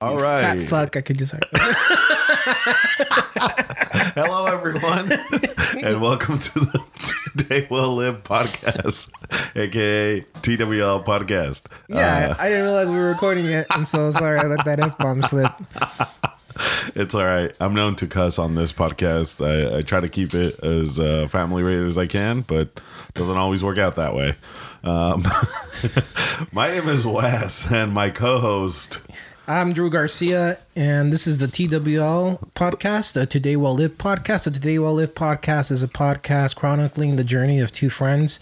All You right. Fat fuck. I could just. Hello, everyone, and welcome to the Today Will Live podcast, aka TWL podcast. Yeah, Uh, I, I didn't realize we were recording it. I'm so sorry. I let that f bomb slip. it's all right. I'm known to cuss on this podcast. I, I try to keep it as uh, family rated as I can, but doesn't always work out that way. Um, my name is Wes, and my co-host. I'm Drew Garcia, and this is the TWL podcast, the Today Well Live podcast. The Today Well Live podcast is a podcast chronicling the journey of two friends.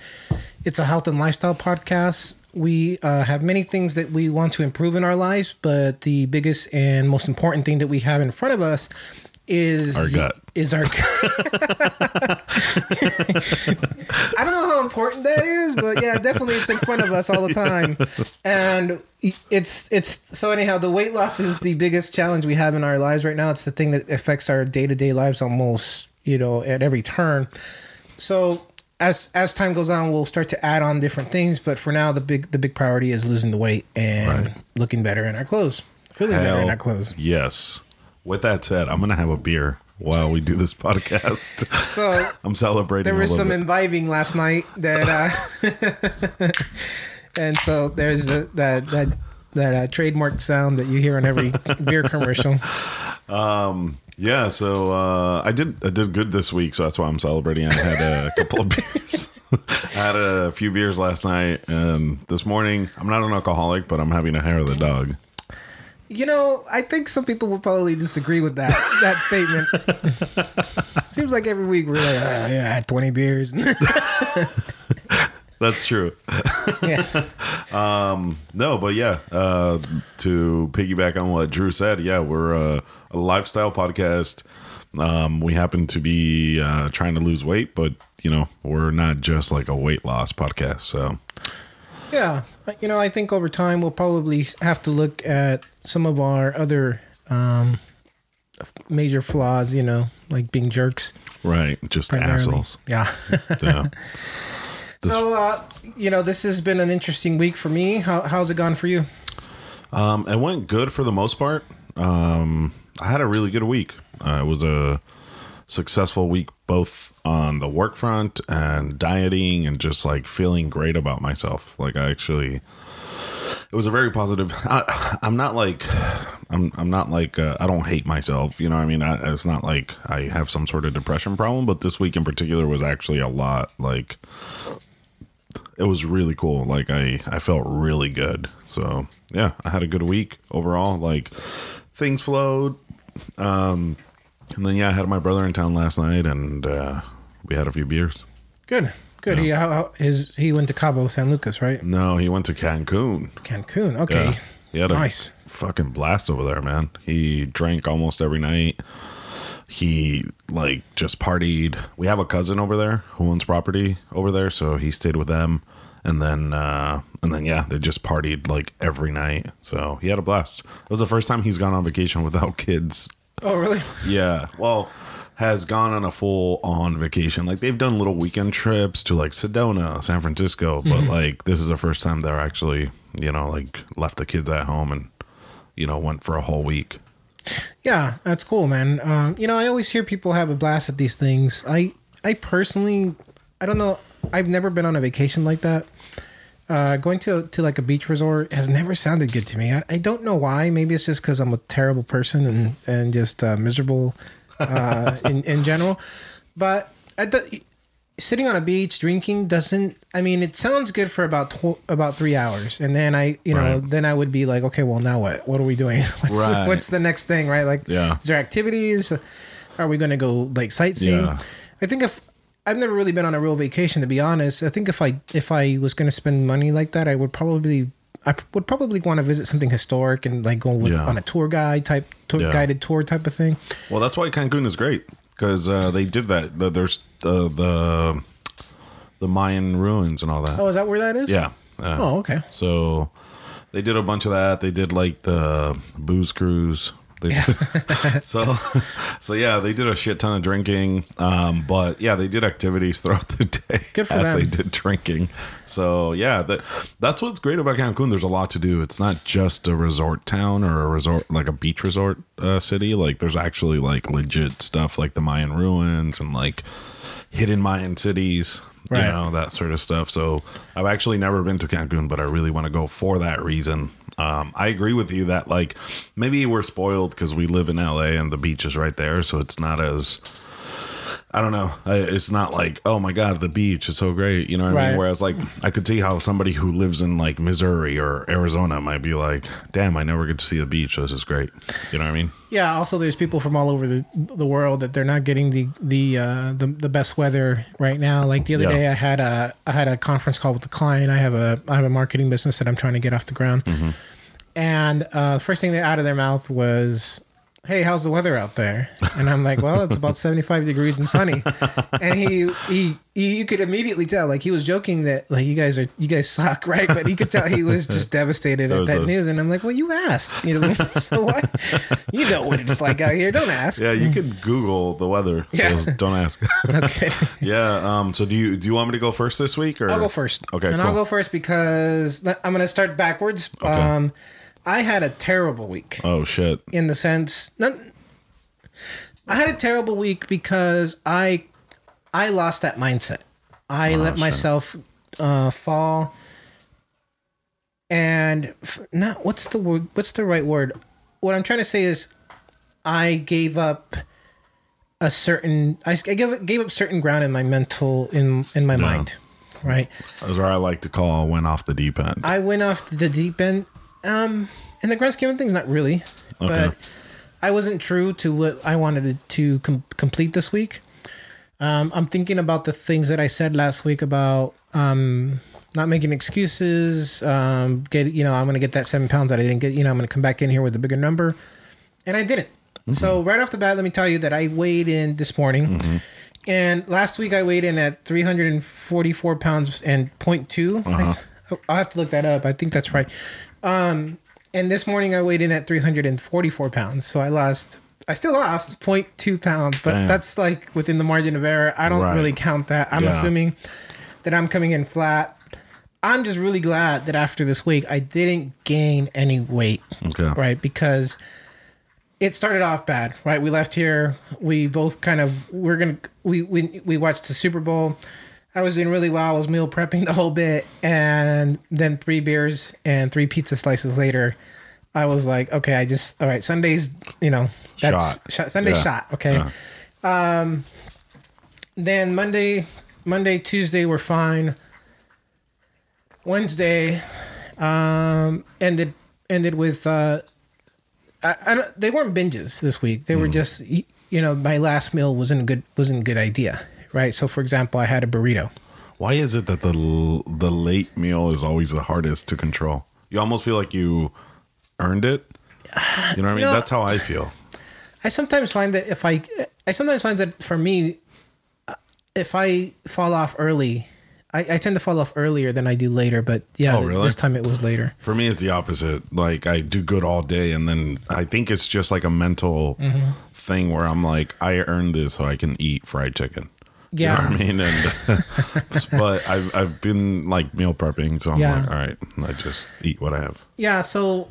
It's a health and lifestyle podcast. We uh, have many things that we want to improve in our lives, but the biggest and most important thing that we have in front of us is Our gut. Is our I don't know how important that is, but yeah, definitely it's in front of us all the time. And it's it's so anyhow, the weight loss is the biggest challenge we have in our lives right now. It's the thing that affects our day-to-day lives almost, you know, at every turn. So as as time goes on, we'll start to add on different things, but for now the big the big priority is losing the weight and Right. looking better in our clothes. Feeling better in our clothes. Yes. With that said, I'm gonna have a beer while we do this podcast. So I'm celebrating. there was some bit. imbibing last night that uh and so there's a, that that that uh, trademark sound that you hear on every beer commercial Um. Yeah, so uh, I did I did good this week, so that's why I'm celebrating. I had a couple of beers. I had a few beers last night, and this morning I'm not an alcoholic, but I'm having a hair of the dog. You know i think some people would probably disagree with that that statement seems like every week we're like oh, yeah i had 20 beers That's true. yeah No, but yeah, uh, to piggyback on what Drew said, yeah, we're uh, a lifestyle podcast. Um, we happen to be uh, trying to lose weight, but you know, we're not just like a weight loss podcast. So yeah you know i think over time we'll probably have to look at some of our other um major flaws you know like being jerks right, just primarily. assholes. yeah So, So, uh, you know, this has been an interesting week for me. How, how's it gone for you? Um, it went good for the most part. Um, I had a really good week. Uh, it was a successful week, both on the work front and dieting, and just like feeling great about myself. Like I actually, it was a very positive. I, I'm not like, I'm I'm not like uh, I don't hate myself. You know, I mean, I, it's not like I have some sort of depression problem. But this week in particular was actually a lot like it was really cool. Like I, I felt really good. So yeah, I had a good week overall. Like things flowed. Um, and then yeah, I had my brother in town last night, and uh, we had a few beers. Good, good. He how, how, his he went to Cabo San Lucas, right? No, he went to Cancun. Cancun. Okay, Yeah, he had a Nice. fucking blast over there, man. He drank almost every night. He like just partied. We have a cousin over there who owns property over there, so he stayed with them. And then, uh, and then, yeah, they just partied like every night. So he had a blast. It was the first time he's gone on vacation without kids. Oh, really? Yeah. Well, has gone on a full on vacation. Like they've done little weekend trips to like Sedona, San Francisco, but like this is the first time they're actually, you know, like left the kids at home and, you know, went for a whole week. Yeah, that's cool, man. Um, you know, I always hear people have a blast at these things. I, I personally, I don't know. I've never been on a vacation like that. Uh, going to to like a beach resort has never sounded good to me. I, I don't know why. Maybe it's just because I'm a terrible person and and just uh, miserable uh, in in general. But I th- sitting on a beach drinking doesn't. I mean, it sounds good for about tw- about three hours, and then I, you know, Right. then I would be like, okay, well, now what? What are we doing? What's Right. what's the next thing? Right? Like, Yeah. is there activities? Are we going to go like sightseeing? Yeah. I think if I've never really been on a real vacation to be honest. I think if I if I was going to spend money like that, I would probably I would probably want to visit something historic and like go with, Yeah. on a tour guide type tour Yeah. guided tour type of thing. Well, that's why Cancun is great because uh, they did that. The, there's uh, the the Mayan ruins and all that. Oh, is that where that is? Yeah. yeah. Oh, okay. So they did a bunch of that. They did like the booze cruise They did- so, so yeah, they did a shit ton of drinking. Um, but yeah, they did activities throughout the day Good for as them. they did drinking. So yeah, that that's what's great about Cancun. There's a lot to do. It's not just a resort town or a resort like a beach resort uh, city. Like there's actually like legit stuff like the Mayan ruins and like hidden Mayan cities. You know that sort of stuff. So I've actually never been to Cancun, but I really want to go for that reason. Um, I agree with you that like maybe we're spoiled because we live in LA and the beach is right there, so it's not as I don't know. I, it's not like oh my god, the beach is so great. You know what I Right. mean? Whereas like I could see how somebody who lives in like Missouri or Arizona might be like, damn, I never get to see the beach. This is great. You know what I mean? Yeah. Also, there's people from all over the the world that they're not getting the the uh, the, the best weather right now. Like the other Yeah. day, I had a I had a conference call with a client. I have a I have a marketing business that I'm trying to get off the ground. Mm-hmm. And uh, the first thing that out of their mouth was, "Hey, how's the weather out there?" And I'm like, "Well, it's about 75 degrees and sunny." And he, he he you could immediately tell like he was joking that like you guys are you guys suck, right? But he could tell he was just devastated at that a- news. And I'm like, "Well, you asked, you know, so what? You know what it's like out here. Don't ask." Yeah, you can Google the weather. So Yeah. don't ask. Okay. yeah. Um. So do you do you want me to go first this week or I'll go first. Okay. And cool. I'll go first because I'm going to start backwards. Um, I had a terrible week Oh shit. in the sense, not, I had a terrible week because I, I lost that mindset. I Oh, let myself uh, fall, and f- not what's the word? What's the right word? What I'm trying to say is, I gave up a certain. I, I gave gave up certain ground in my mental in in my mind, right? That's what I like to call went off the deep end. I went off the deep end. Um, in the grand scheme of things, not really, Okay. but I wasn't true to what I wanted to com- complete this week. Um, I'm thinking about the things that I said last week about um, not making excuses. Um, get you know, I'm gonna get that seven pounds that I didn't get. You know, I'm gonna come back in here with a bigger number, and I didn't. So right off the bat, let me tell you that I weighed in this morning. And last week I weighed in at 344 pounds and 0.2. I, I'll have to look that up. I think that's right. Um, and this morning I weighed in at 344 pounds. So I lost, I still lost 0.2 pounds, but Damn. that's like within the margin of error. I don't Right. really count that. I'm Yeah. assuming that I'm coming in flat. I'm just really glad that after this week I didn't gain any weight Okay. right? Because it started off bad, right? We left here. We both kind of we're gonna we we we watched the Super Bowl. I was doing really well. I was meal prepping the whole bit, and then three beers and three pizza slices later, I was like, okay, I just all right. Sundays, you know, that's Shot. shot. Sunday Yeah. shot. Okay. Um, then Monday, Monday, Tuesday were fine. Wednesday, um, ended ended with uh, I, I don't, they weren't binges this week. They were just you know my last meal wasn't a good wasn't a good idea, right? So for example, I had a burrito. Why is it that the the late meal is always the hardest to control? You almost feel like you earned it. You know what I mean? know- That's how I feel. I sometimes find that if I I sometimes find that for me, uh, if I fall off early, I, I tend to fall off earlier than I do later. But yeah, Oh, really? this time it was later. For me, it's the opposite. Like I do good all day, and then I think it's just like a mental Mm-hmm. thing where I'm like, I earned this, so I can eat fried chicken. You know Yeah. I mean? And but I've I've been like meal prepping, so I'm Yeah. like, all right, I just eat what I have. Yeah, so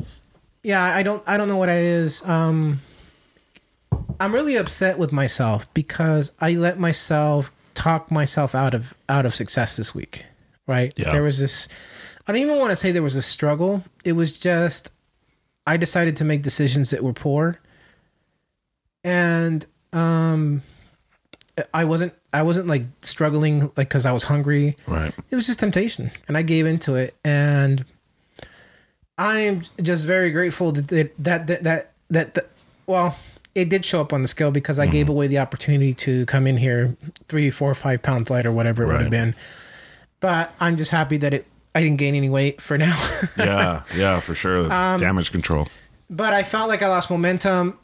yeah, I don't I don't know what it is. Um I'm really upset with myself because I let myself talk myself out of out of success this week. Right? Yeah. There was this I don't even want to say there was a struggle. It was just I decided to make decisions that were poor. And um I wasn't I wasn't like struggling like cuz I was hungry Right. it was just temptation and i gave into it and i'm just very grateful that that that that, that, that, well it did show up on the scale because i gave away the opportunity to come in here three four five pounds light or whatever it would have been but i'm just happy that it i didn't gain any weight for now Yeah, yeah, for sure. Um, Damage control. but I felt like I lost momentum.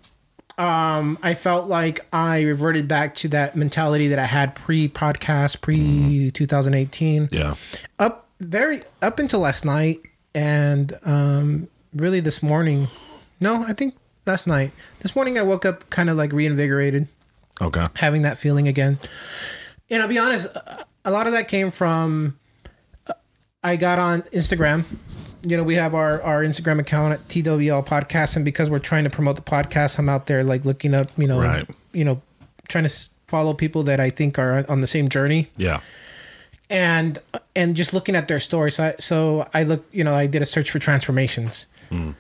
Um, I felt like I reverted back to that mentality that I had pre podcast, pre 2018. Yeah. Up very up until last night, and um, really this morning. No, I think last night. This morning I woke up kind of like reinvigorated, Okay. having that feeling again. And I'll be honest, a lot of that came from uh, I got on Instagram. You know, we have our, our Instagram account at TWL Podcast, and because we're trying to promote the podcast, I'm out there like looking up, you know, Right. you know, trying to follow people that I think are on the same journey Yeah. and and just looking at their stories. So I, so I looked, you know, I did a search for transformations, hmm.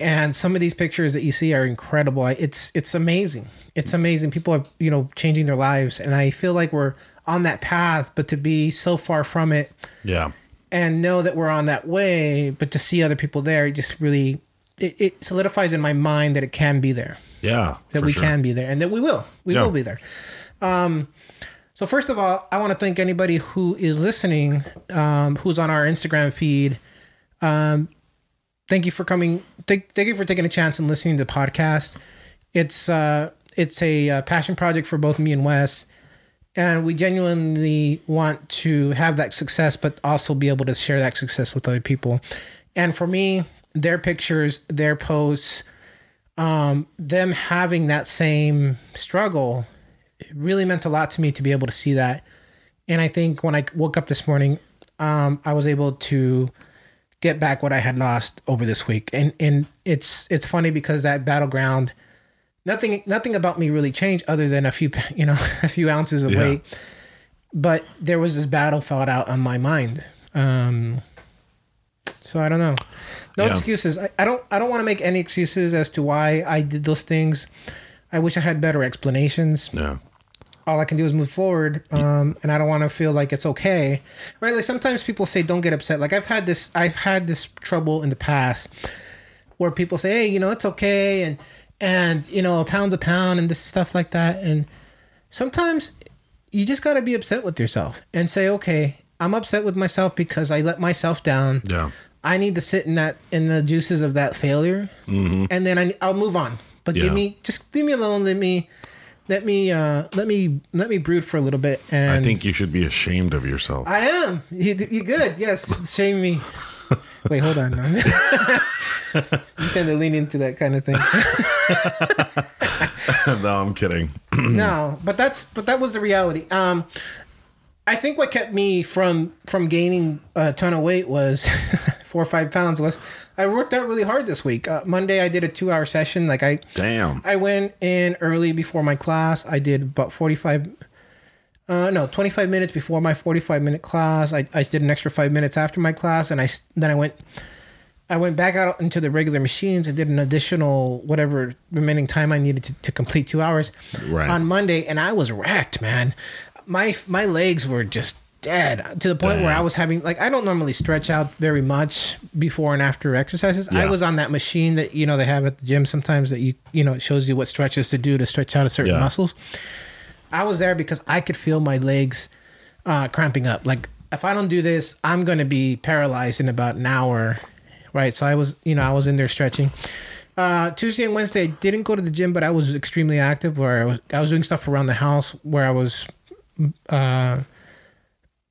and some of these pictures that you see are incredible. I, it's it's amazing. It's amazing. People are you know changing their lives, and I feel like we're on that path, but to be so far from it Yeah. And know that we're on that way, but to see other people there, it just really it, it solidifies in my mind that it can be there Yeah. that we sure. can be there and that we will we Yeah. will be there um so first of all i want to thank anybody who is listening um who's on our instagram feed um thank you for coming thank, thank you for taking a chance and listening to the podcast it's uh it's a uh, passion project for both me and wes and we genuinely want to have that success but also be able to share that success with other people and for me their pictures their posts um, them having that same struggle really meant a lot to me to be able to see that. And I think when I woke up this morning, um, I was able to get back what I had lost over this week. And and it's it's funny because that battleground, nothing nothing about me really changed other than a few you know a few ounces of Yeah. weight. But there was this battle fought out on my mind. Um, so I don't know. No Yeah. excuses. I, I don't. I don't want to make any excuses as to why I did those things. I wish I had better explanations. Yeah. All I can do is move forward, um, and I don't want to feel like it's okay, right? Like sometimes people say, "Don't get upset." Like I've had this. I've had this trouble in the past where people say, "Hey, you know, it's okay," and and you know, a pound's a pound, and this stuff like that. And sometimes you just got to be upset with yourself and say, "Okay, I'm upset with myself because I let myself down." Yeah. I need to sit in that in the juices of that failure, mm-hmm. and then I, I'll move on. But Yeah. give me just leave me alone. Let me let me uh, let me let me brood for a little bit. And I think you should be ashamed of yourself. I am. You you good? Yes. Shame me. Wait, hold on. you kind of lean into that kind of thing. no, I'm kidding. no, but that's but that was the reality. Um, I think what kept me from from gaining a ton of weight was four or five pounds. Was I worked out really hard this week. Uh, Monday I did a two hour session. Like I Damn. I went in early before my class. I did about forty five. Uh, no, 25 minutes before my 45 minute class. I, I did an extra five minutes after my class, and I then I went I went back out into the regular machines and did an additional whatever remaining time I needed to, to complete two hours Right. on Monday, and I was wrecked, man. My my legs were just dead to the point where I was having like I don't normally stretch out very much before and after exercises. I was on that machine that you know they have at the gym sometimes that you you know it shows you what stretches to do to stretch out a certain Yeah. muscles. I was there because I could feel my legs uh, cramping up. Like if I don't do this, I'm going to be paralyzed in about an hour, right? So I was, you know, I was in there stretching. Uh, Tuesday and Wednesday, I didn't go to the gym, but I was extremely active. Where I was, I was doing stuff around the house. Where I was, uh,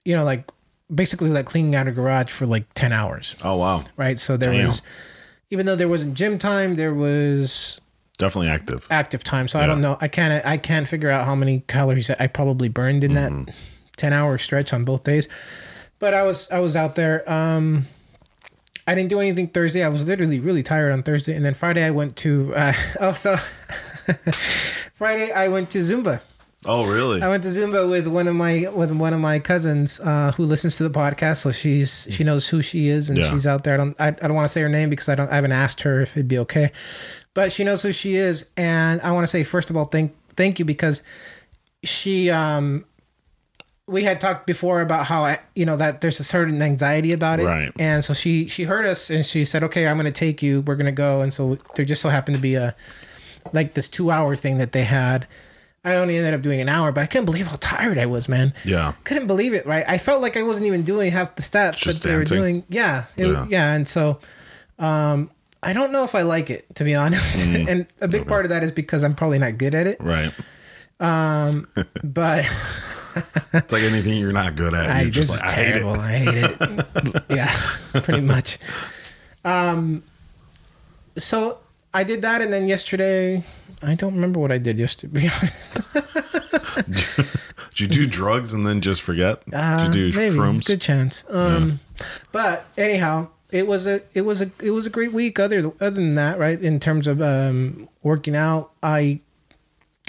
you know, like basically like cleaning out a garage for like ten hours, Oh wow. right? So there Damn. was, even though there wasn't gym time, there was Definitely active. active time. So I don't know. I can't. I can't figure out how many calories I probably burned in that ten hour stretch on both days. But I was I was out there. Um, I didn't do anything Thursday. I was literally really tired on Thursday, and then Friday I went to. Uh, also, Friday I went to Zumba. Oh really? I went to Zumba with one of my with one of my cousins uh, who listens to the podcast, so she's she knows who she is and Yeah. she's out there. I don't I, I don't want to say her name because I don't I haven't asked her if it'd be okay, but she knows who she is, and I want to say first of all thank thank you because she um we had talked before about how I you know that there's a certain anxiety about it, Right. And so she she heard us and she said, okay, I'm going to take you. We're going to go, and so there just so happened to be a like this two hour thing that they had. I only ended up doing an hour, but I couldn't believe how tired I was, man. Yeah. Couldn't believe it, right? I felt like I wasn't even doing half the steps Just that they were doing. Yeah, it- Yeah. yeah. And so, um, I don't know if I like it to be honest. Mm. and a big part of that is because I'm probably not good at it. Right. um But It's like anything you're not good at. I, You're this just is like, I hate terrible. it. I hate it. yeah, pretty much. Um, so I did that, and then yesterday, I don't remember what I did yesterday. To be honest, Did you do drugs and then just forget? Uh, Did you do maybe shrooms? good chance. Um, but anyhow, it was a it was a it was a great week. Other other than that, right? In terms of um, working out, I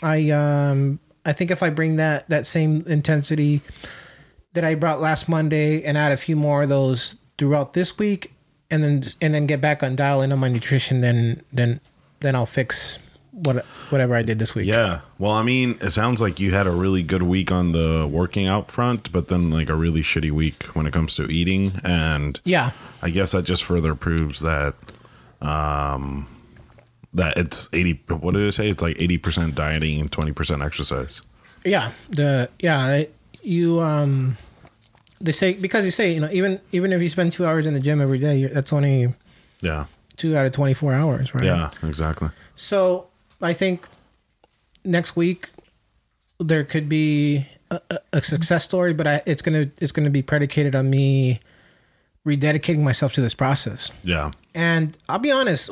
I um I think if I bring that that same intensity that I brought last Monday and add a few more of those throughout this week, and then and then get back on dial in on my nutrition, then then then I'll fix what whatever I did this week. Yeah. Well, I mean, it sounds like you had a really good week on the working out front, but then like a really shitty week when it comes to eating. And Yeah. I guess that just further proves that, um, that it's 80, what did it say? It's like 80% dieting and 20% exercise. yeah the yeah you um they say because you say you know even even if you spend two hours in the gym every day that's only Yeah. two out of 24 hours right Yeah, exactly. so i think next week there could be a, a- success story but I, it's gonna it's gonna be predicated on me rededicating myself to this process Yeah. and I'll be honest,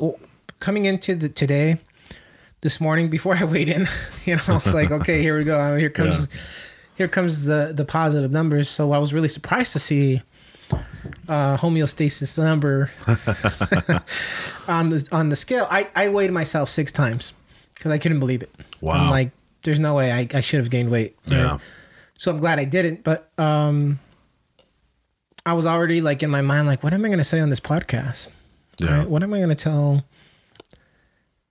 coming into the today, this morning before I weighed in, you know, I was like, okay, here we go. Here comes, here comes the the positive numbers. So I was really surprised to see uh, homeostasis number on the on the scale. I I weighed myself six times because I couldn't believe it. Wow. I'm like, there's no way I, I should have gained weight. right? Yeah. So I'm glad I didn't. But um, I was already like in my mind, like, what am I going to say on this podcast? Yeah. Right? What am I going to tell?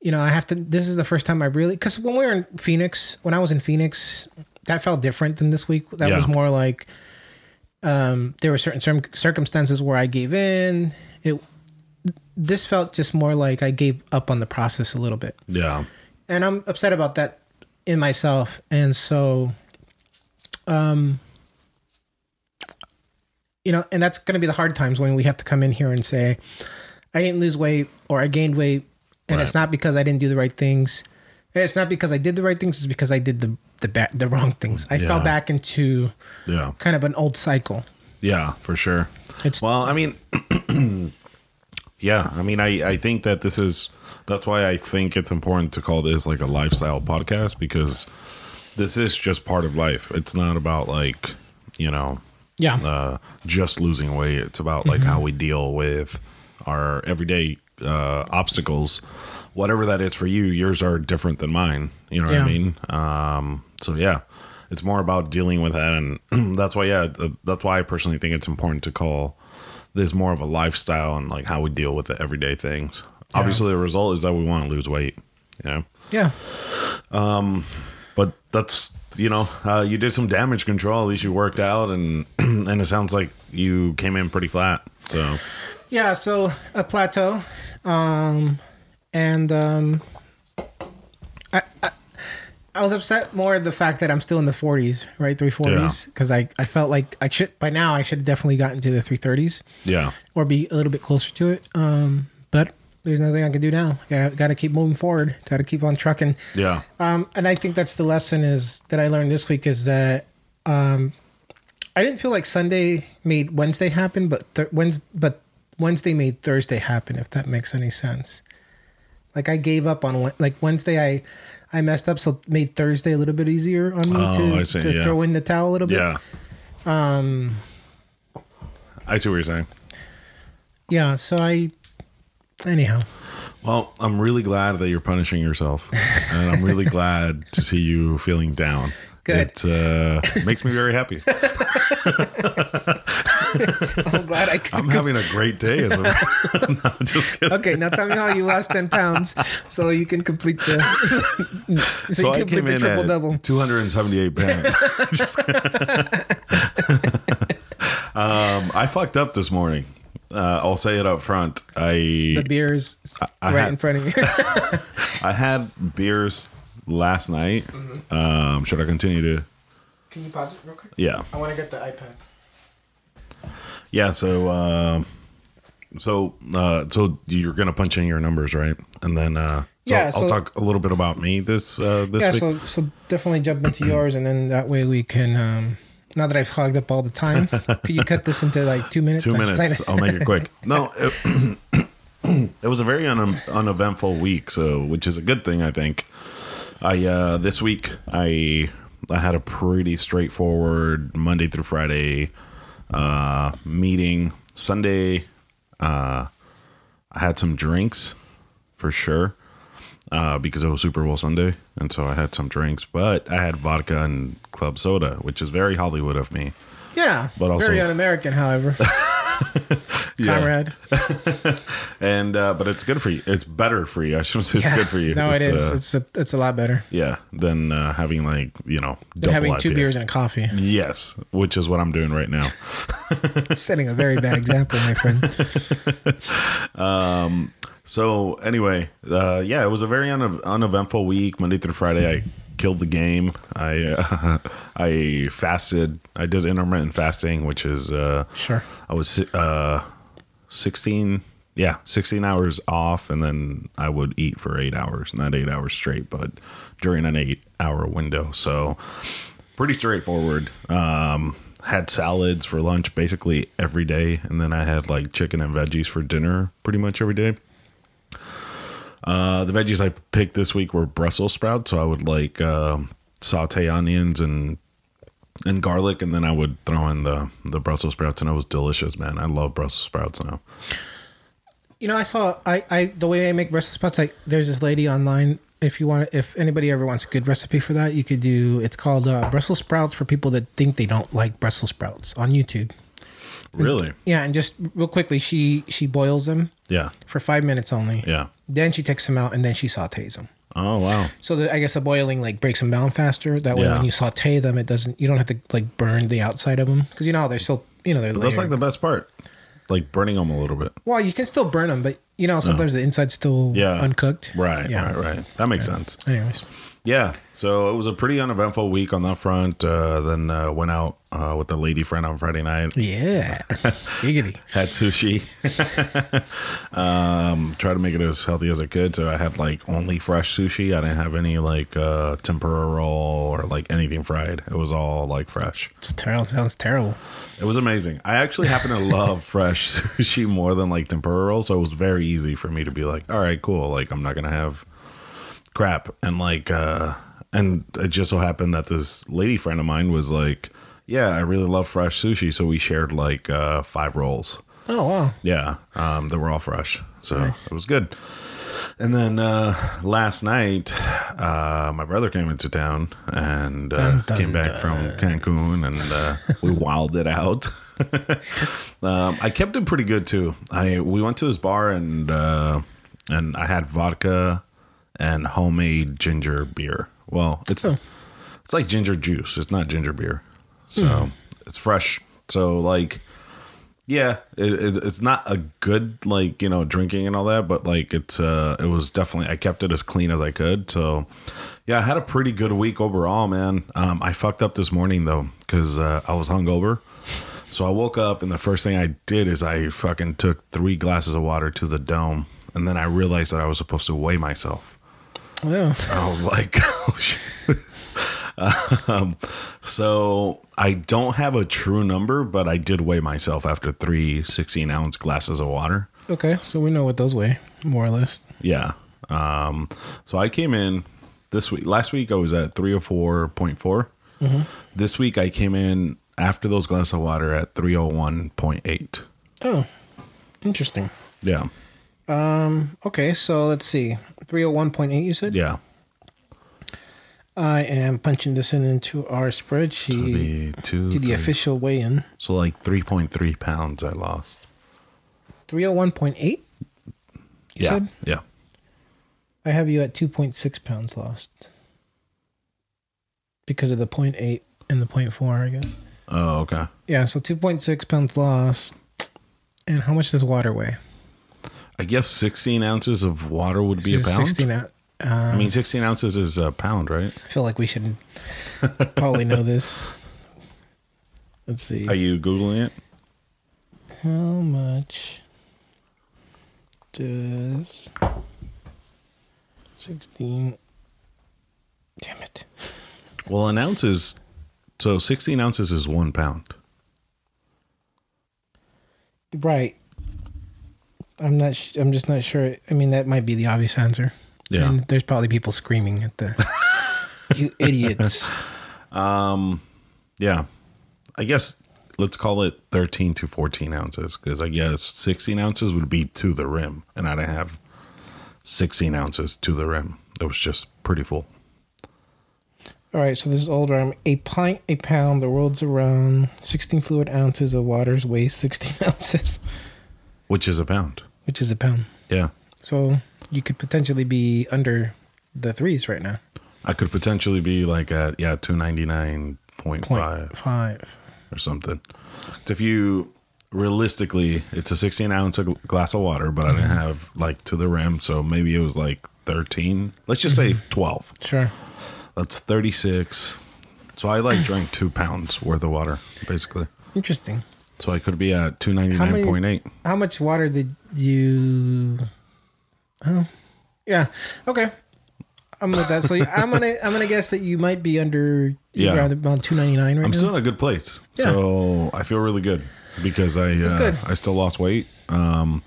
You know, I have to. This is the first time I really because when we were in Phoenix, when I was in Phoenix, that felt different than this week. That Yeah. was more like um, there were certain circumstances where I gave in. It this felt just more like I gave up on the process a little bit Yeah. and I'm upset about that in myself. And so, um, you know, and that's going to be the hard times when we have to come in here and say, I didn't lose weight or I gained weight, and it's not because I didn't do the right things. And It's not because I did the right things. It's because I did the the ba- the wrong things. I fell back into Yeah. kind of an old cycle. Yeah, for sure. It's Well, I mean, yeah, I mean, I, I think that this is, that's why I think it's important to call this like a lifestyle podcast because this is just part of life. It's not about like, you know, yeah, uh, just losing weight. It's about like how we deal with our everyday uh, obstacles, whatever that is for you. Yours are different than mine. You know what Yeah. I mean? Um, so yeah, it's more about dealing with that, and that's why yeah, th- that's why I personally think it's important to call this more of a lifestyle and like how we deal with the everyday things. Obviously, the result is that we want to lose weight. You know, yeah, but that's you know uh, you did some damage control. At least you worked out, and and it sounds like you came in pretty flat. So yeah. So a plateau, um, and um, I, I I was upset more at the fact that I'm still in the 40s, right, 340s, because I I felt like I should by now I should have definitely gotten to the 330s yeah, or be a little bit closer to it. Um, but there's nothing I can do now. Got got to keep moving forward. Got to keep on trucking. yeah, Um, and I think that's the lesson is that I learned this week is that um, I didn't feel like Sunday made Wednesday happen, but th- Wednesday, but Wednesday made Thursday happen. If that makes any sense. Like I gave up on like Wednesday, I I messed up, so made Thursday a little bit easier on me Oh, to, see, to yeah. throw in the towel a little bit. yeah. Um, I see what you're saying. yeah. So I, anyhow, Well, I'm really glad that you're punishing yourself, and I'm really glad to see you feeling down. Good. It uh, makes me very happy. I'm glad I could. I'm having a great day. As a, no, just kidding. Okay, now tell me how you lost ten pounds, so you can complete the so, So you I complete came the in triple at double. 278 pounds. Just um, I fucked up this morning. Uh, I'll say it up front. I The beers I right had- in front of you. I had beers last night. Mm-hmm. Um, should I continue to? Can you pause it real quick? Yeah. I want to get the iPad. Yeah, so um so uh so you're gonna punch in your numbers, right? And then uh so Yeah, I'll so- talk a little bit about me this uh this Yeah, week. so so definitely jump into yours, and then that way we can. um Now that I've hogged up all the time, could you cut this into like two minutes? Two minutes. I'll make it quick. No, it, it was a very un- uneventful week, so which is a good thing, I think. I uh, this week I I had a pretty straightforward Monday through Friday uh, meeting. Sunday, uh, I had some drinks for sure uh, because it was Super Bowl Sunday, and so I had some drinks. But I had vodka and club soda, which is very Hollywood of me. Yeah, But also- very un-American, however. Comrade. and uh, but it's good for you. It's better for you. I shouldn't say it's Yeah. good for you. No, it's, it is. Uh, it's a, it's a lot better yeah, than uh, having like you know than double having two IPA. beers and a coffee. Yes, which is what I'm doing right now. Setting a very bad example, my friend. Um so anyway, uh, yeah, it was a very une- uneventful week. Monday through Friday, I killed the game. I uh, I fasted. I did intermittent fasting, which is uh, Sure. I was uh, sixteen. Yeah, sixteen hours off, and then I would eat for eight hours, not eight hours straight, but during an eight-hour window. So pretty straightforward. Um, had salads for lunch basically every day, and then I had like chicken and veggies for dinner pretty much every day. Uh, the veggies I picked this week were Brussels sprouts, so I would like um saute onions and and garlic, and then I would throw in the the Brussels sprouts, and it was delicious, man. I love Brussels sprouts now. You know, I saw I, I the way I make Brussels sprouts. Like, there's this lady online. If you want, if anybody ever wants a good recipe for that, you could do. It's called uh, Brussels sprouts for people that think they don't like Brussels sprouts on YouTube. Really? Yeah, and just real quickly, she she boils them Yeah, for five minutes only. yeah. Then she takes them out and then she sautés them. Oh wow. So the, I guess the boiling like breaks them down faster. That way, Yeah. when you saute them, it doesn't. You don't have to like burn the outside of them because you know they're still you know they're. That's like the best part, like burning them a little bit. well, you can still burn them, but you know sometimes the inside's still Yeah. uncooked. Right, Yeah. right, right. That makes sense. Anyways, Yeah. So it was a pretty uneventful week on that front. Uh, then uh, went out uh, with a lady friend on Friday night. yeah, giggity. Had sushi. um, tried to make it as healthy as I could. So I had like only fresh sushi. I didn't have any like uh, tempura roll or like anything fried. It was all like fresh. It's terrible. Sounds terrible. It was amazing. I actually happen to love fresh sushi more than like tempura roll, so it was very easy for me to be like, all right, cool. Like I'm not gonna have crap. And like uh and it just so happened that this lady friend of mine was like, Yeah, I really love fresh sushi. So we shared like uh five rolls. Oh wow. Yeah. Um they were all fresh. So Nice. it was good. And then uh last night, uh my brother came into town and uh, Dun, dun, came back from Cancun and uh we wilded it out. um I kept it pretty good too. I we went to his bar and uh and I had vodka and homemade ginger beer. Well, it's Oh. it's like ginger juice. It's not ginger beer. So it's fresh. So like yeah, it, it, it's not a good like you know drinking and all that, but like it's uh it was definitely I kept it as clean as I could. So yeah, I had a pretty good week overall, man. Um, I fucked up this morning though because uh, I was hungover. So I woke up and the first thing I did is I fucking took three glasses of water to the dome, and then I realized that I was supposed to weigh myself. Yeah. I was like, oh shit. um, so I don't have a true number, but I did weigh myself after three 16 ounce glasses of water. Okay, so we know what those weigh, more or less. Yeah. Um, so I came in this week. Last week I was at 304.4. This week I came in after those glasses of water at 301.8. Oh, interesting. Yeah. Um. Okay, so let's see. Three hundred one point eight. You said. Yeah. I am punching this in into our spreadsheet The two, to the official weigh-in. So like 3.3 pounds I lost. Three hundred one point eight. Yeah. said. Yeah. I have you at two point six pounds lost because of the point eight and the point four. I guess. Oh, okay. Yeah. So two point six pounds lost. And how much does water weigh? I guess 16 ounces of water would be a pound. Uh, I mean, 16 ounces is a pound, right? I feel like we should probably know this. Let's see. Are you Googling it? How much does 16 Damn it. Well, an ounce is so 16 ounces is one pound. Right. I'm not. Sh- I'm just not sure. I mean, that might be the obvious answer. Yeah. And there's probably people screaming at the you idiots. Um. Yeah. I guess let's call it 13 to 14 ounces because I guess 16 ounces would be to the rim, and I didn't have 16 ounces to the rim. It was just pretty full. All right, so this is older. I'm a pint, a pound. The world's around 16 fluid ounces of water's weighs 16 ounces, Which is a pound. Which is a pound. Yeah. So you could potentially be under the threes right now. I could potentially be like at, yeah, 299.5 Point five. or something. If you realistically, it's a 16 ounce glass of water, but I didn't mm-hmm. have like to the rim. So maybe it was like 13. Let's just say mm-hmm. 12. Sure. That's 36. So I like drank two pounds worth of water, basically. Interesting. So I could be at 299.8. How much water did you? Oh, yeah. Okay. I'm with that. So I'm gonna I'm gonna guess that you might be under Yeah. around about 299 right I'm now. still in a good place. Yeah. So I feel really good because I uh, good. I still lost weight. Um,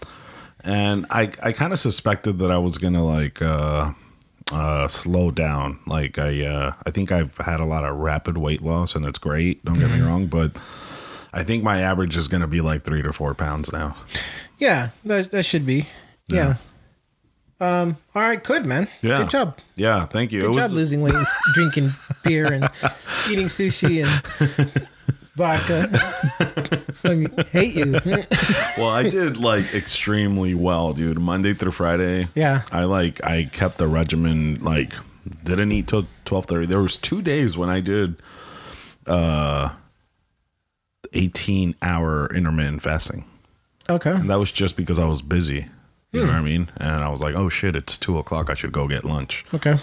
and I I kind of suspected that I was gonna like uh, uh, slow down. Like I uh, I think I've had a lot of rapid weight loss and it's great. Don't get me Mm-hmm. wrong, but I think my average is gonna be like three to four pounds now. yeah, that, that should be. Yeah. Um. All right. Good man. Yeah. Good job. Yeah, thank you. Good job losing weight, drinking beer, and eating sushi and vodka. I hate you. well, I did like extremely well, dude. Monday through Friday. Yeah. I like I kept the regimen like didn't eat till twelve thirty. There was two days when I did uh eighteen hour intermittent fasting. okay. And that was just because I was busy. You Hmm. know what I mean? And I was like, "Oh shit, it's two o'clock. I should go get lunch." Okay.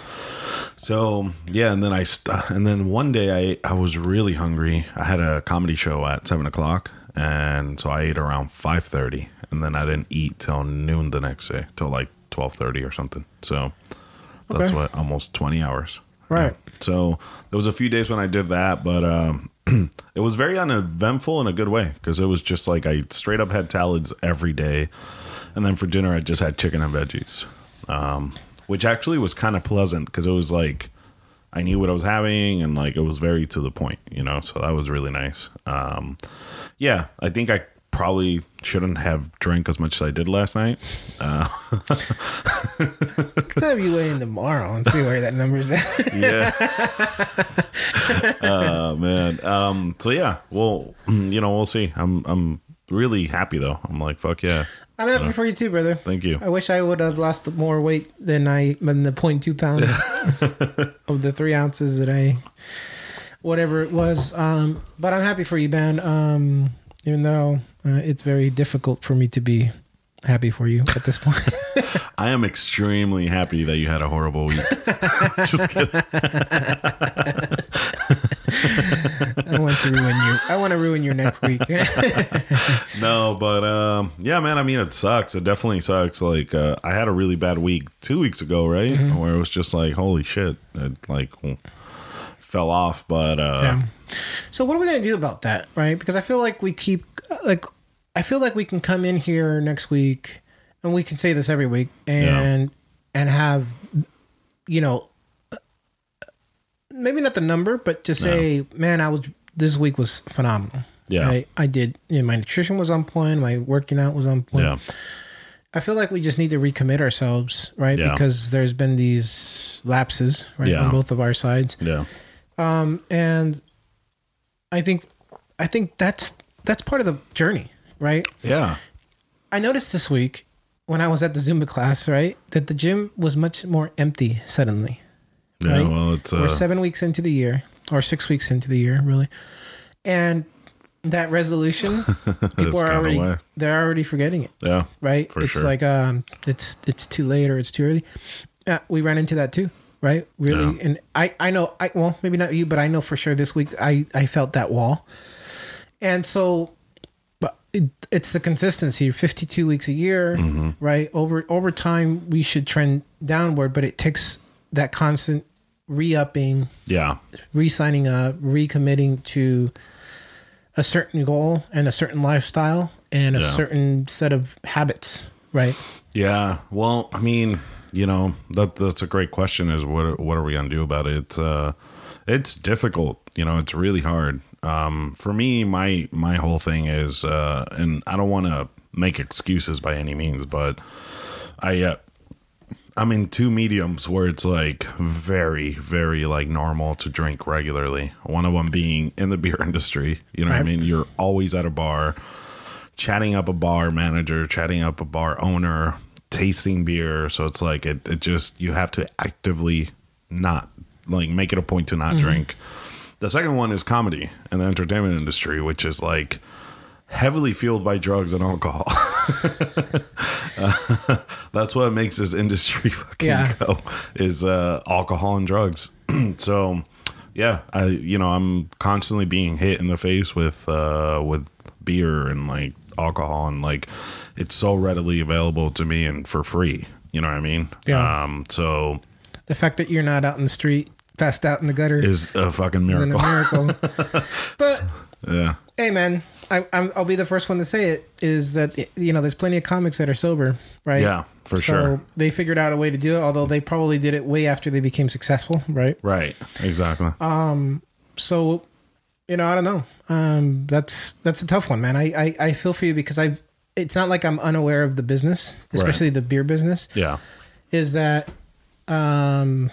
So yeah, and then I st- and then one day I I was really hungry. I had a comedy show at seven o'clock, and so I ate around five thirty, and then I didn't eat till noon the next day, till like twelve thirty or something. So that's Okay. what almost twenty hours. Right. So there was a few days when I did that, but um, it was very uneventful in a good way because it was just like I straight up had salads every day, and then for dinner I just had chicken and veggies, um, which actually was kind of pleasant because it was like I knew what I was having and like it was very to the point, you know. So that was really nice. Um, yeah, I think I probably shouldn't have drank as much as I did last night. Let's have you weigh in tomorrow and see where that number's at. yeah. oh man. Um. So yeah. Well, you know, we'll see. I'm. I'm really happy though. I'm like, fuck yeah. I'm happy for you too, brother. Thank you. I wish I would have lost more weight than I than the 0.2 pounds of the three ounces that I, whatever it was. Um, but I'm happy for you, man. Um, even though uh, it's very difficult for me to be happy for you at this point. I am extremely happy that you had a horrible week. Just kidding. I want to ruin you. I want to ruin your next week. No, but um, yeah, man. I mean, it sucks. It definitely sucks. Like, uh, I had a really bad week two weeks ago, right? Where it was just like, holy shit, it like fell off. But uh, Yeah. So what are we gonna do about that, right? Because I feel like we keep like I feel like we can come in here next week, and we can say this every week, and and have you know maybe not the number, but to say, man, I was this week was phenomenal. Yeah. right? I did. You know, my nutrition was on point. My working out was on point. yeah, I feel like we just need to recommit ourselves, right? Yeah. Because there's been these lapses, right, Yeah. on both of our sides yeah, Um, and I think I think that's that's part of the journey, right? yeah, I noticed this week when I was at the Zumba class, right, that the gym was much more empty suddenly. yeah. Right? Well, it's uh, We're seven weeks into the year, or six weeks into the year, really, and that resolution, people are already they're already forgetting it, yeah, right? For it's sure. like um, it's it's too late or it's too early. Uh, we ran into that too, right? Really, Yeah. and I I know I well maybe not you, but I know for sure this week I I felt that wall, and so. But it, it's the consistency. Fifty-two weeks a year, Mm-hmm. right? Over over time, we should trend downward, but it takes that constant re-upping, yeah, re-signing up, recommitting to a certain goal and a certain lifestyle and a Yeah. certain set of habits, right? Yeah. Well, I mean, you know, that that's a great question. Is what what are we gonna do about it? It's, uh, it's difficult. You know, it's really hard. Um, for me, my my whole thing is, uh, and I don't want to make excuses by any means, but I. Uh, I'm in two mediums where it's like very, very like normal to drink regularly. One of them being in the beer industry. You know what I mean? You're always at a bar, chatting up a bar manager, chatting up a bar owner, tasting beer. So it's like it, it just you have to actively not like make it a point to not drink. The second one is comedy and the entertainment industry, which is like heavily fueled by drugs and alcohol. Uh, that's what makes this industry fucking Yeah. go is uh, alcohol and drugs. so yeah, I you know I'm constantly being hit in the face with uh, with beer and like alcohol and like it's so readily available to me and for free. You know what I mean? Yeah. Um, so The fact that you're not out in the street, passed out in the gutter, is a fucking isn't a miracle. miracle. but yeah. hey, man, I, I'm, I'll be the first one to say it. Is that you know, there's plenty of comics that are sober, right? Yeah, for so sure. they figured out a way to do it, although they probably did it way after they became successful, right? Right. Exactly. Um, so you know i don't know. Um that's that's a tough one man. I i, I feel for you because i've it's not like i'm unaware of the business especially the beer business. Yeah. is that um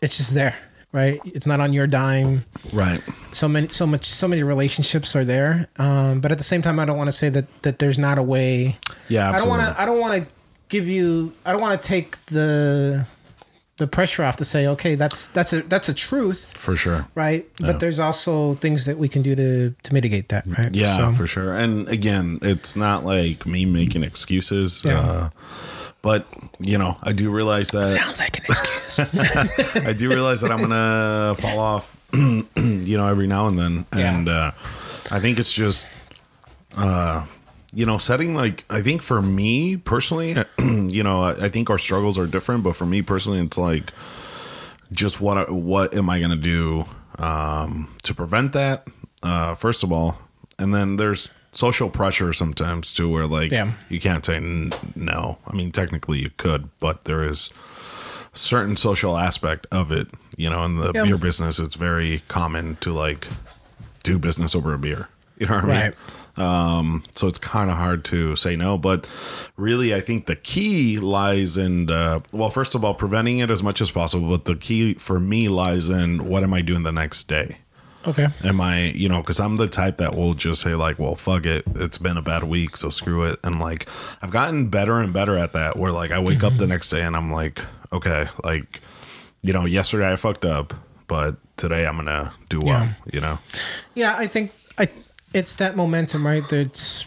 it's just there right? It's not on your dime. Right. so many so much so many relationships are there. Um but at the same time i don't want to say that that there's not a way. Yeah. i don't want to i don't want to give you i don't want to take the the pressure off to say okay that's that's a that's a truth for sure. right? But there's also things that we can do to to mitigate that, right? Yeah, So- for sure. And again, it's not like me making excuses. Yeah. Uh, but you know, I do realize that sounds like an excuse. I do realize that I'm gonna fall off, you know, every now and then, Yeah. and uh, I think it's just, uh, you know, setting like I think for me personally, you know, I, I think our struggles are different, but for me personally, it's like just what what am I gonna do um, to prevent that? Uh, first of all, and then there's social pressure sometimes too, where like Yeah. you can't say n- no. I mean, technically you could, but there is certain social aspect of it. You know, in the Yeah. beer business, it's very common to like do business over a beer. You know what I mean? Right. Um, so it's kind of hard to say no, but really, I think the key lies in, uh, well, first of all, preventing it as much as possible. But the key for me lies in what am I doing the next day? okay. Am I, you know, because I'm the type that will just say, like, well, fuck it. It's been a bad week, so screw it. And like, I've gotten better and better at that where like I wake up the next day and I'm like, okay, like, you know, yesterday I fucked up, but today I'm going to do well, Yeah. you know? Yeah, I think I it's that momentum, right? That's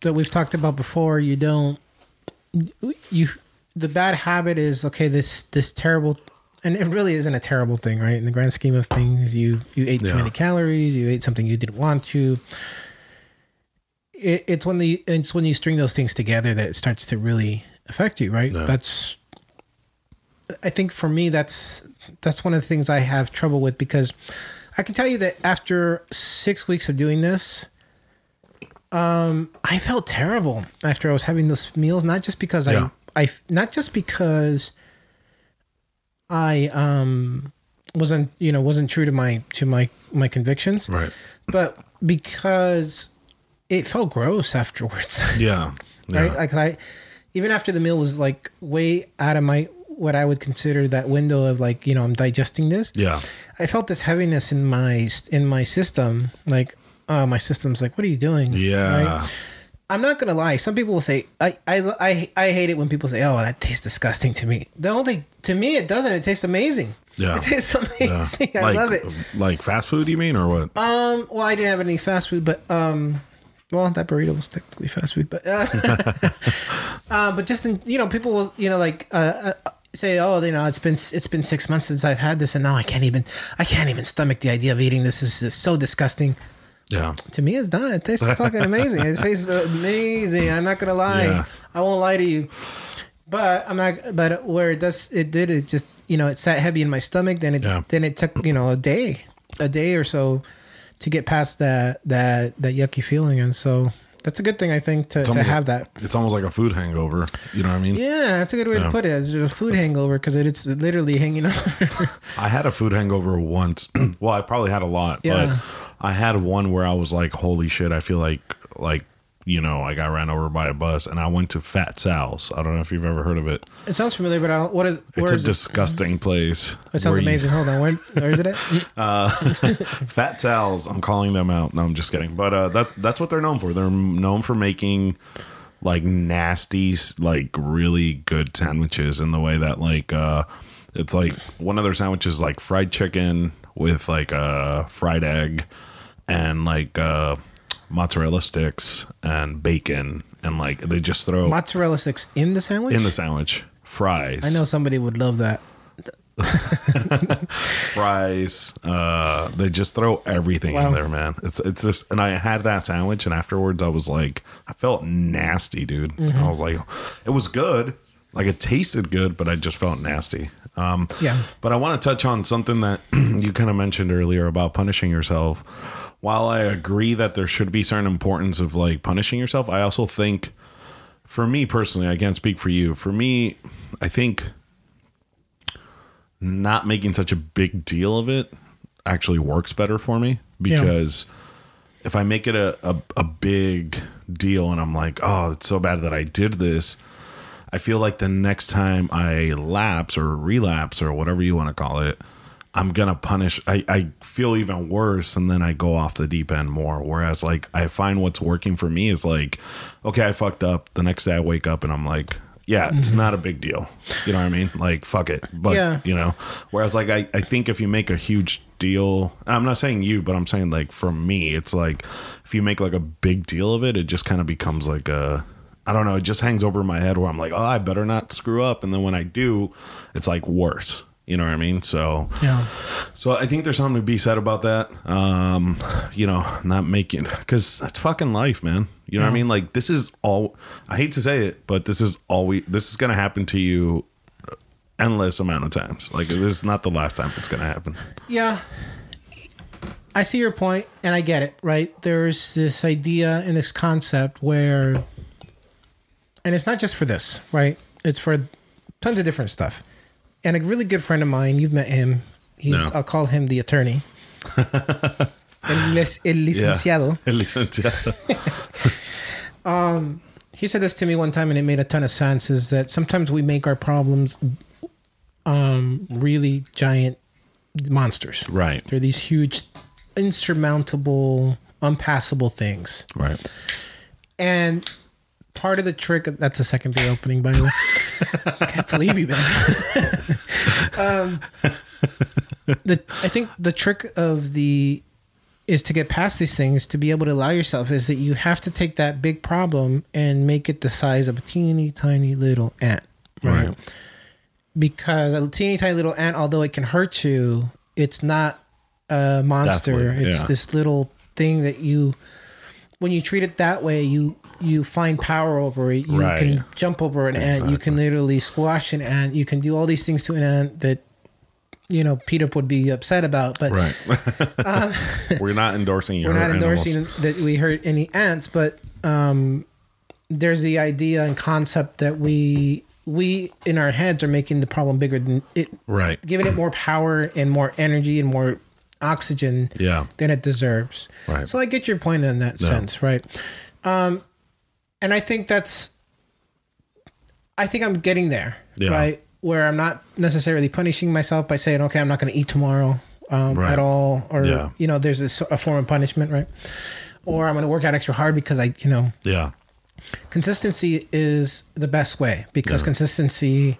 that we've talked about before. You don't you the bad habit is okay. This this terrible. And it really isn't a terrible thing, right? In the grand scheme of things, you you ate too Yeah. many calories, you ate something you didn't want to. It, it's when the it's when you string those things together that it starts to really affect you, right? That's I think for me that's that's one of the things I have trouble with because I can tell you that after six weeks of doing this, um, I felt terrible after I was having those meals. Not just because Yeah. I, I, not just because I um wasn't you know wasn't true to my to my my convictions, Right. but because it felt gross afterwards. Yeah. Yeah. right? Like I, even after the meal was like way out of my what I would consider that window of like you know I'm digesting this. Yeah. I felt this heaviness in my in my system. Like, uh, my system's like, what are you doing? Yeah. Right? I'm not gonna lie. Some people will say, I, I, I, I hate it when people say, oh, that tastes disgusting to me. The only to me it doesn't. It tastes amazing. Yeah. It tastes Yeah. amazing. I like, love it. Like fast food, you mean, or what? Um, well, I didn't have any fast food, but um, well, that burrito was technically fast food, but uh, uh, but just in you know, people will you know like uh, uh, say, oh, you know, it's been it's been six months since I've had this, and now I can't even I can't even stomach the idea of eating this. This is so disgusting. Yeah. To me, it's not. It tastes fucking amazing. It tastes amazing. I'm not gonna lie. Yeah. I won't lie to you. But I'm not. But where it does, it did. It just you know, it sat heavy in my stomach. Then it Yeah. then it took you know a day, a day or so, to get past that that that yucky feeling. And so That's a good thing, I think, to, to have that. It's almost like a food hangover. You know what I mean? Yeah, that's a good way Yeah. to put it. It's a food hangover because it's literally hanging over. I had a food hangover once. well, I probably had a lot, Yeah. but I had one where I was like, "Holy shit!" I feel like like you know I got ran over by a bus, and I went to Fat Sal's. I don't know if you've ever heard of it. it sounds familiar, but I don't. What is? It's a it? disgusting place. It sounds where you- amazing. Hold on, where, where is it at? Fat Sal's. I'm calling them out. No, I'm just kidding. But uh, that that's what they're known for. They're known for making like nasty, like really good sandwiches in the way that like uh, it's like one of their sandwiches like fried chicken with like a fried egg and like uh, mozzarella sticks and bacon and like they just throw Mozzarella sticks in the sandwich. in the sandwich fries. I know somebody would love that. fries. Uh, they just throw everything Wow. in there, man. It's it's just, and I had that sandwich, and afterwards, I was like, I felt nasty, dude. Mm-hmm. I was like, it was good, like it tasted good, but I just felt nasty. Um, Yeah. But I want to touch on something that you kind of mentioned earlier about punishing yourself. While I agree that there should be certain importance of like punishing yourself, I also think, for me personally, I can't speak for you. For me, I think not making such a big deal of it actually works better for me because if I make it a, a, a big deal and I'm like, oh, it's so bad that I did this, I feel like the next time I lapse or relapse or whatever you want to call it, I'm gonna punish. I, I feel even worse, and then I go off the deep end more. Whereas, like, I find what's working for me is like, okay, I fucked up. The next day I wake up and I'm like, yeah, it's mm-hmm. not a big deal. You know what I mean? Like, fuck it. But Yeah. you know, whereas like I, I think if you make a huge deal, I'm not saying you, but I'm saying like for me, it's like if you make like a big deal of it, it just kind of becomes like a I don't know, it just hangs over my head where I'm like, oh, I better not screw up, and then when I do, it's like worse. You know what I mean? So Yeah. so I think there's something to be said about that. Um, you know, not making because it's fucking life, man. You know what I mean? Like this is all. I hate to say it, but this is all we. This is gonna happen to you endless amount of times. Like this is not the last time it's gonna happen. Yeah. I see your point and I get it, right? There's this idea and this concept where and it's not just for this, right? It's for tons of different stuff. And a really good friend of mine, you've met him. He's No. I'll call him the attorney. el, el licenciado. El licenciado. He said this to me one time and it made a ton of sense is that sometimes we make our problems um really giant monsters. Right. They're these huge, insurmountable, unpassable things. Right. And part of the trick that's a second beer opening, by the way. I can't believe you, man. um, the I think the trick of the is to get past these things to be able to allow yourself is that you have to take that big problem and make it the size of a teeny tiny little ant. Right. Because a teeny tiny little ant, although it can hurt you, it's not a monster. Definitely, It's yeah. this little thing that you when you treat it that way, you you find power over it. You Right. can jump over an ant. You can literally squash an ant. You can do all these things to an ant that you know Peter would be upset about. But Right. we're not endorsing your we're not animals. endorsing that we hurt any ants. But um, there's the idea and concept that we we in our heads are making the problem bigger than it, Right. giving it more power and more energy and more oxygen Yeah. than it deserves. Right. So I get your point in that sense, right? Um, and I think that's, I think I'm getting there, Yeah. right? Where I'm not necessarily punishing myself by saying, okay, I'm not going to eat tomorrow um, Right. at all, or Yeah. you know, there's this, a form of punishment, right? Or I'm going to work out extra hard because I, you know, Yeah. consistency is the best way because Yeah. consistency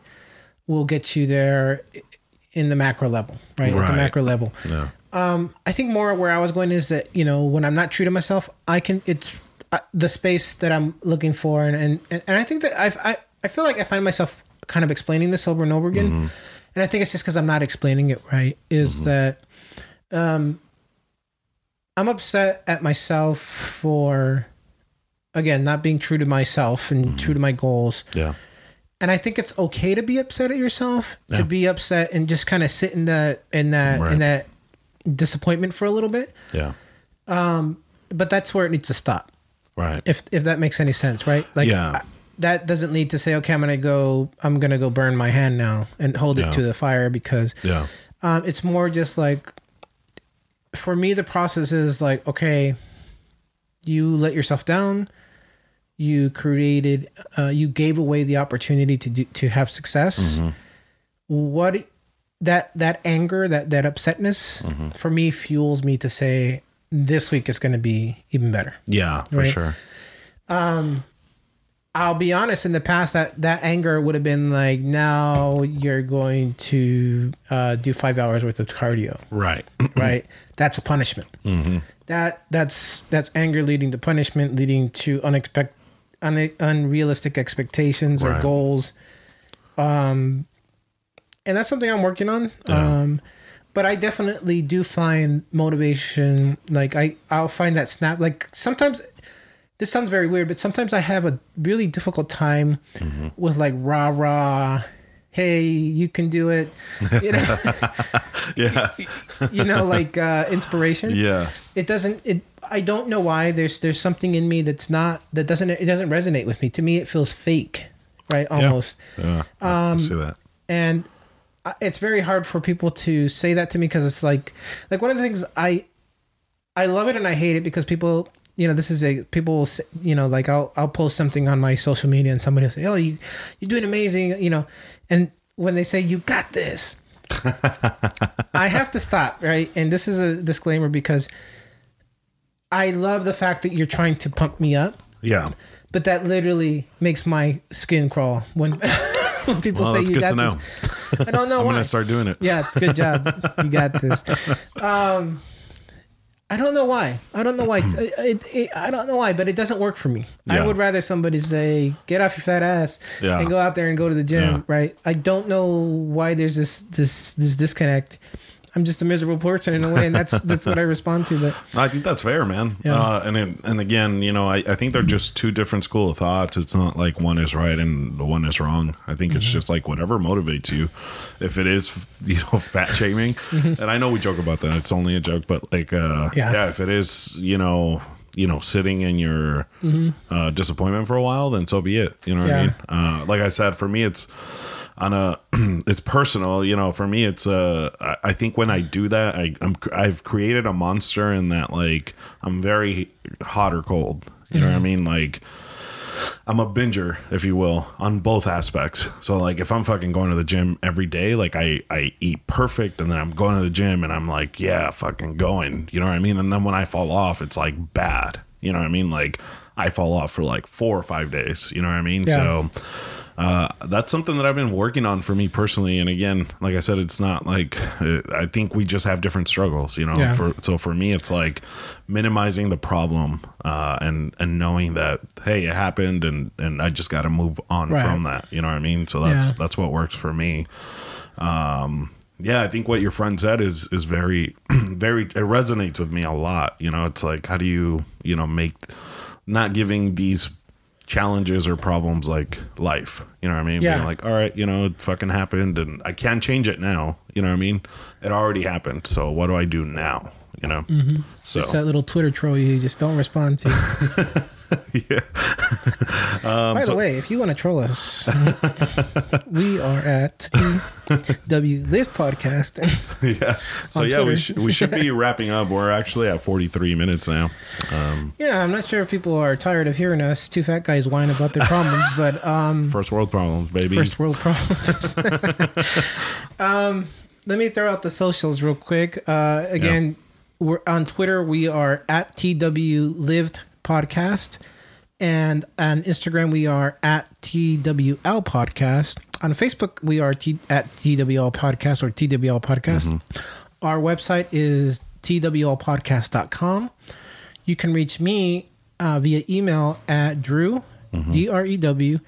will get you there in the macro level, right? At the macro level. Yeah. Um, I think more where I was going is that you know when I'm not true to myself, I can it's uh, the space that I'm looking for, and and, and I think that I've I, I feel like I find myself kind of explaining this over and over again, Mm-hmm. and I think it's just because I'm not explaining it right. Is that um, I'm upset at myself for again not being true to myself and Mm-hmm. true to my goals Yeah. and I think it's okay to be upset at yourself, Yeah. to be upset and just kind of sit in that in that Right. in that disappointment for a little bit. Yeah. But that's where it needs to stop, Right. If if that makes any sense, right? Like Yeah. I- that doesn't lead to say, okay, I'm gonna go, I'm gonna go burn my hand now and hold Yeah. it to the fire because yeah. um, it's more just like for me the process is like okay you let yourself down you created uh, you gave away the opportunity to do to have success what that that anger that that upsetness for me fuels me to say this week is going to be even better Yeah, for Right. sure. I'll be honest. In the past, that that anger would have been like, now you're going to uh, do five hours worth of cardio. Right. right? That's a punishment. That that's that's anger leading to punishment, leading to unexpected, un, unrealistic expectations or Right. goals. Um, and that's something I'm working on. Um, but I definitely do find motivation. Like I, I'll find that snap. Like sometimes, this sounds very weird, but sometimes I have a really difficult time with like rah rah. Hey, you can do it. You know, yeah. you know, like uh, inspiration. Yeah. It doesn't. It. I don't know why. There's there's something in me that's not that doesn't it doesn't resonate with me. To me, it feels fake, right? Almost. Yeah. Um, see that. and I- it's very hard for people to say that to me because it's like like one of the things i i love it and i hate it because people you know this is a people will say, you know like i'll i'll post something on my social media and somebody will say oh you you're doing amazing you know and when they say you got this i have to stop right and this is a disclaimer because i love the fact that you're trying to pump me up Yeah. but that literally makes my skin crawl when, when people Well, say that's you good got to know. this. I don't know I'm why. gonna start doing it. Yeah, good job. you got this. Um, I don't know why. I don't know why. It, it, it- I don't know why, but it doesn't work for me. I Yeah. would rather somebody say, "Get off your fat ass Yeah. and go out there and go to the gym." Yeah. Right? I don't know why there's this this this disconnect. I'm just a miserable person in a way, and that's that's what I respond to. But I think that's fair, man. Yeah. Uh, and it, and again, you know, I, I think they're just two different school of thoughts. It's not like one is right and the one is wrong. I think Mm-hmm. it's just like whatever motivates you. If it is, you know, fat shaming, and I know we joke about that. It's only a joke, but like, uh, Mm-hmm. Yeah. yeah. if it is, you know, you know, sitting in your uh, disappointment for a while, then so be it. You know what I Mm-hmm. Mean? Uh, like I said, for me, it's on a it's personal you know for me it's uh I- think when i do that i i'm i've created a monster in that like i'm very hot or cold you know what i mean? Like i'm a binger if you will on both aspects. So like if i'm fucking going to the gym every day like i i eat perfect and then i'm going to the gym and i'm like yeah fucking going you know what i mean? And then when i fall off it's like bad you know what i mean? Like i fall off for like four or five days you know what i mean? Yeah. so uh, that's something that I've been working on for me personally. And again, like I said, it's not like uh, I think we just have different struggles, you know. Yeah. For so for me, it's like minimizing the problem uh, and and knowing that hey, it happened, and and I just got to move on Right. from that. You know what I mean? So that's Yeah. that's what works for me. Um, yeah, I think what your friend said is is very very it resonates with me a lot. You know, it's like how do you you know make not giving these challenges or problems like life. You know what I mean? Yeah. Being like, all right, you know, it fucking happened and I can't change it now. You know what I mean? It already happened. So what do I do now? You know? Mm-hmm. So it's that little Twitter troll you just don't respond to. yeah. By the way, if you want to troll us, we are at the W Live Podcast. yeah. So yeah, we should we should be wrapping up. We're actually at 43 minutes now. Um, yeah, I'm not sure if people are tired of hearing us two fat guys whine about their problems, but um, first world problems, baby. first world problems. um, let me throw out the socials real quick. Uh, again, we're on Twitter. We are at TW Lived Podcast, and on Instagram we are at TWL Podcast. On Facebook we are T- at TWL Podcast or TWL Podcast. Our website is twlpodcast.com. You can reach me uh, via email at drew d r e w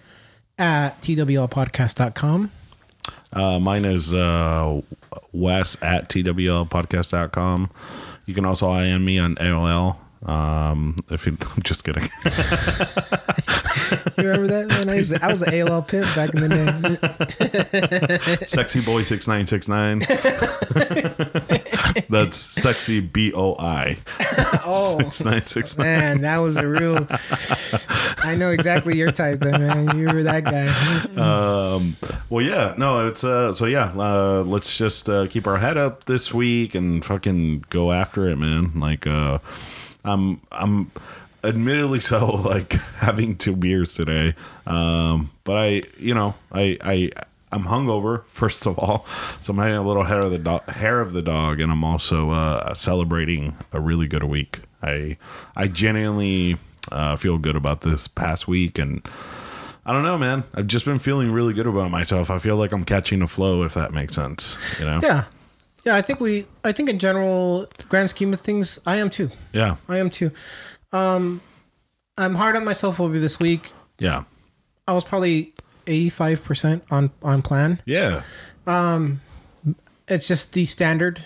at twlpodcast.com. Uh, mine is uh, Wes at TWLpodcast.com. You can also IM me on AOL Um, if you, I'm just kidding. You remember that man? I, used to, I was an AOL pimp back in the day. sexy boy six nine six nine. That's sexy B O I Oh six nine six nine. man, that was a real. I know exactly your type, then, man. You were that guy. Um, well, yeah, no, it's uh, so yeah. Uh, let's just uh, keep our head up this week and fucking go after it, man. Like, uh, I'm I'm admittedly so like having two beers today, um, but I, you know, I I. I'm hungover, first of all, so I'm having a little hair of the dog, hair of the dog, and I'm also uh, celebrating a really good week. I I genuinely uh, feel good about this past week, and I don't know, man. I've just been feeling really good about myself. I feel like I'm catching a flow, if that makes sense. You know? Yeah, yeah. I think we. I think in general, grand scheme of things, I am too. Yeah. I am too. Um, I'm hard on myself over this week. Yeah. I was probably 85 percent on on plan. Yeah. Um, it's just the standard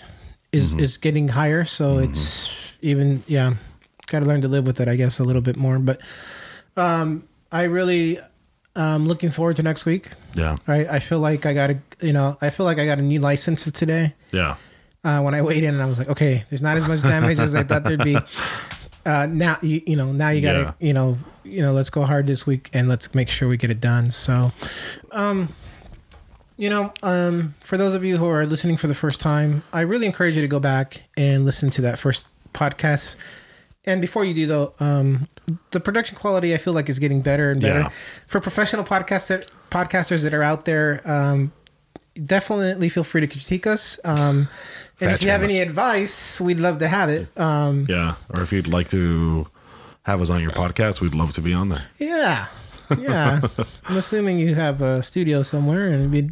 is is getting higher, so it's even yeah. Got to learn to live with it, I guess, a little bit more. But um, I really um looking forward to next week. Yeah. Right, I feel like I got a you know I feel like I got a new license today. Yeah. uh, when I weighed in, and I was like, okay, there's not as much damage as I thought there'd be. Uh, now you, you know now you gotta Yeah. you know you know let's go hard this week and let's make sure we get it done. So, um, you know, um, for those of you who are listening for the first time, I really encourage you to go back and listen to that first podcast. And before you do though, um, the production quality I feel like is getting better and better Yeah. for professional podcaster podcasters that are out there. Um, definitely feel free to critique us. Um, and if you have any advice, we'd love to have it. Um, Yeah. Or if you'd like to have us on your podcast, we'd love to be on there. yeah, yeah. I'm assuming you have a studio somewhere, and we,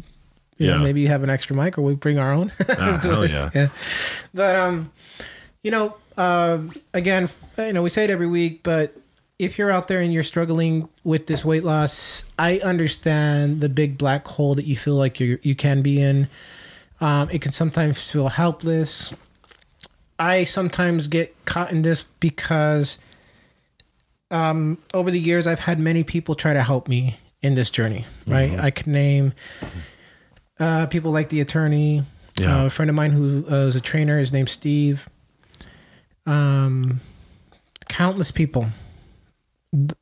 you know, maybe you have an extra mic, or we bring our own. Ah, hell yeah. But um, you know, um, again, you know, we say it every week, but if you're out there and you're struggling with this weight loss, I understand the big black hole that you feel like you you can be in. Um, it can sometimes feel helpless. I sometimes get caught in this because um, over the years I've had many people try to help me in this journey. Right, I can name uh, people like the attorney, Yeah. uh, a friend of mine who uh, is a trainer. His name's Steve. Um, countless people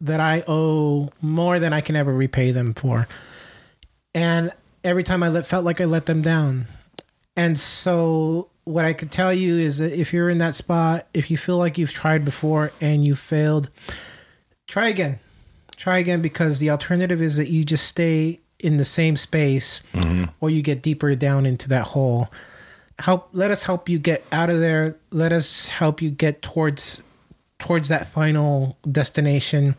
that I owe more than I can ever repay them for, and every time I let, felt like I let them down, and so what I could tell you is that if you're in that spot, if you feel like you've tried before and you failed, try again. Try again because the alternative is that you just stay in the same space or you get deeper down into that hole. Help let us help you get out of there. Let us help you get towards towards that final destination.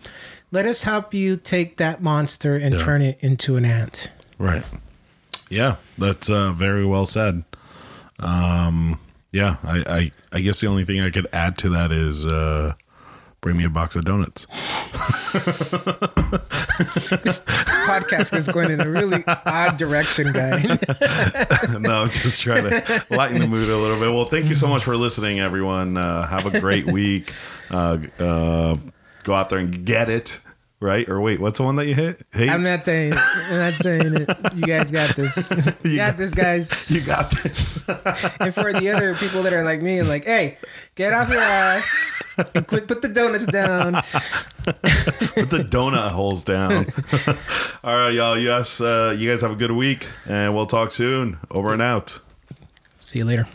Let us help you take that monster and Yeah. turn it into an ant. Right. Yeah. That's uh, very well said. Um, yeah. I, I, I guess the only thing I could add to that is uh, bring me a box of donuts. This podcast is going in a really odd direction, guy. no, I'm just trying to lighten the mood a little bit. Well, thank you so much for listening, everyone. Uh, have a great week. Uh, uh, go out there and get it, right? Or wait, what's the one that you hit? Hey, I'm not saying it. I'm not saying it. You guys got this. You got this, guys. you got this. And for the other people that are like me and like, hey, get off your ass and quit. Put the donuts down. Put the donut holes down. All right, y'all. Yes, uh, you guys have a good week, and we'll talk soon. Over and out. See you later.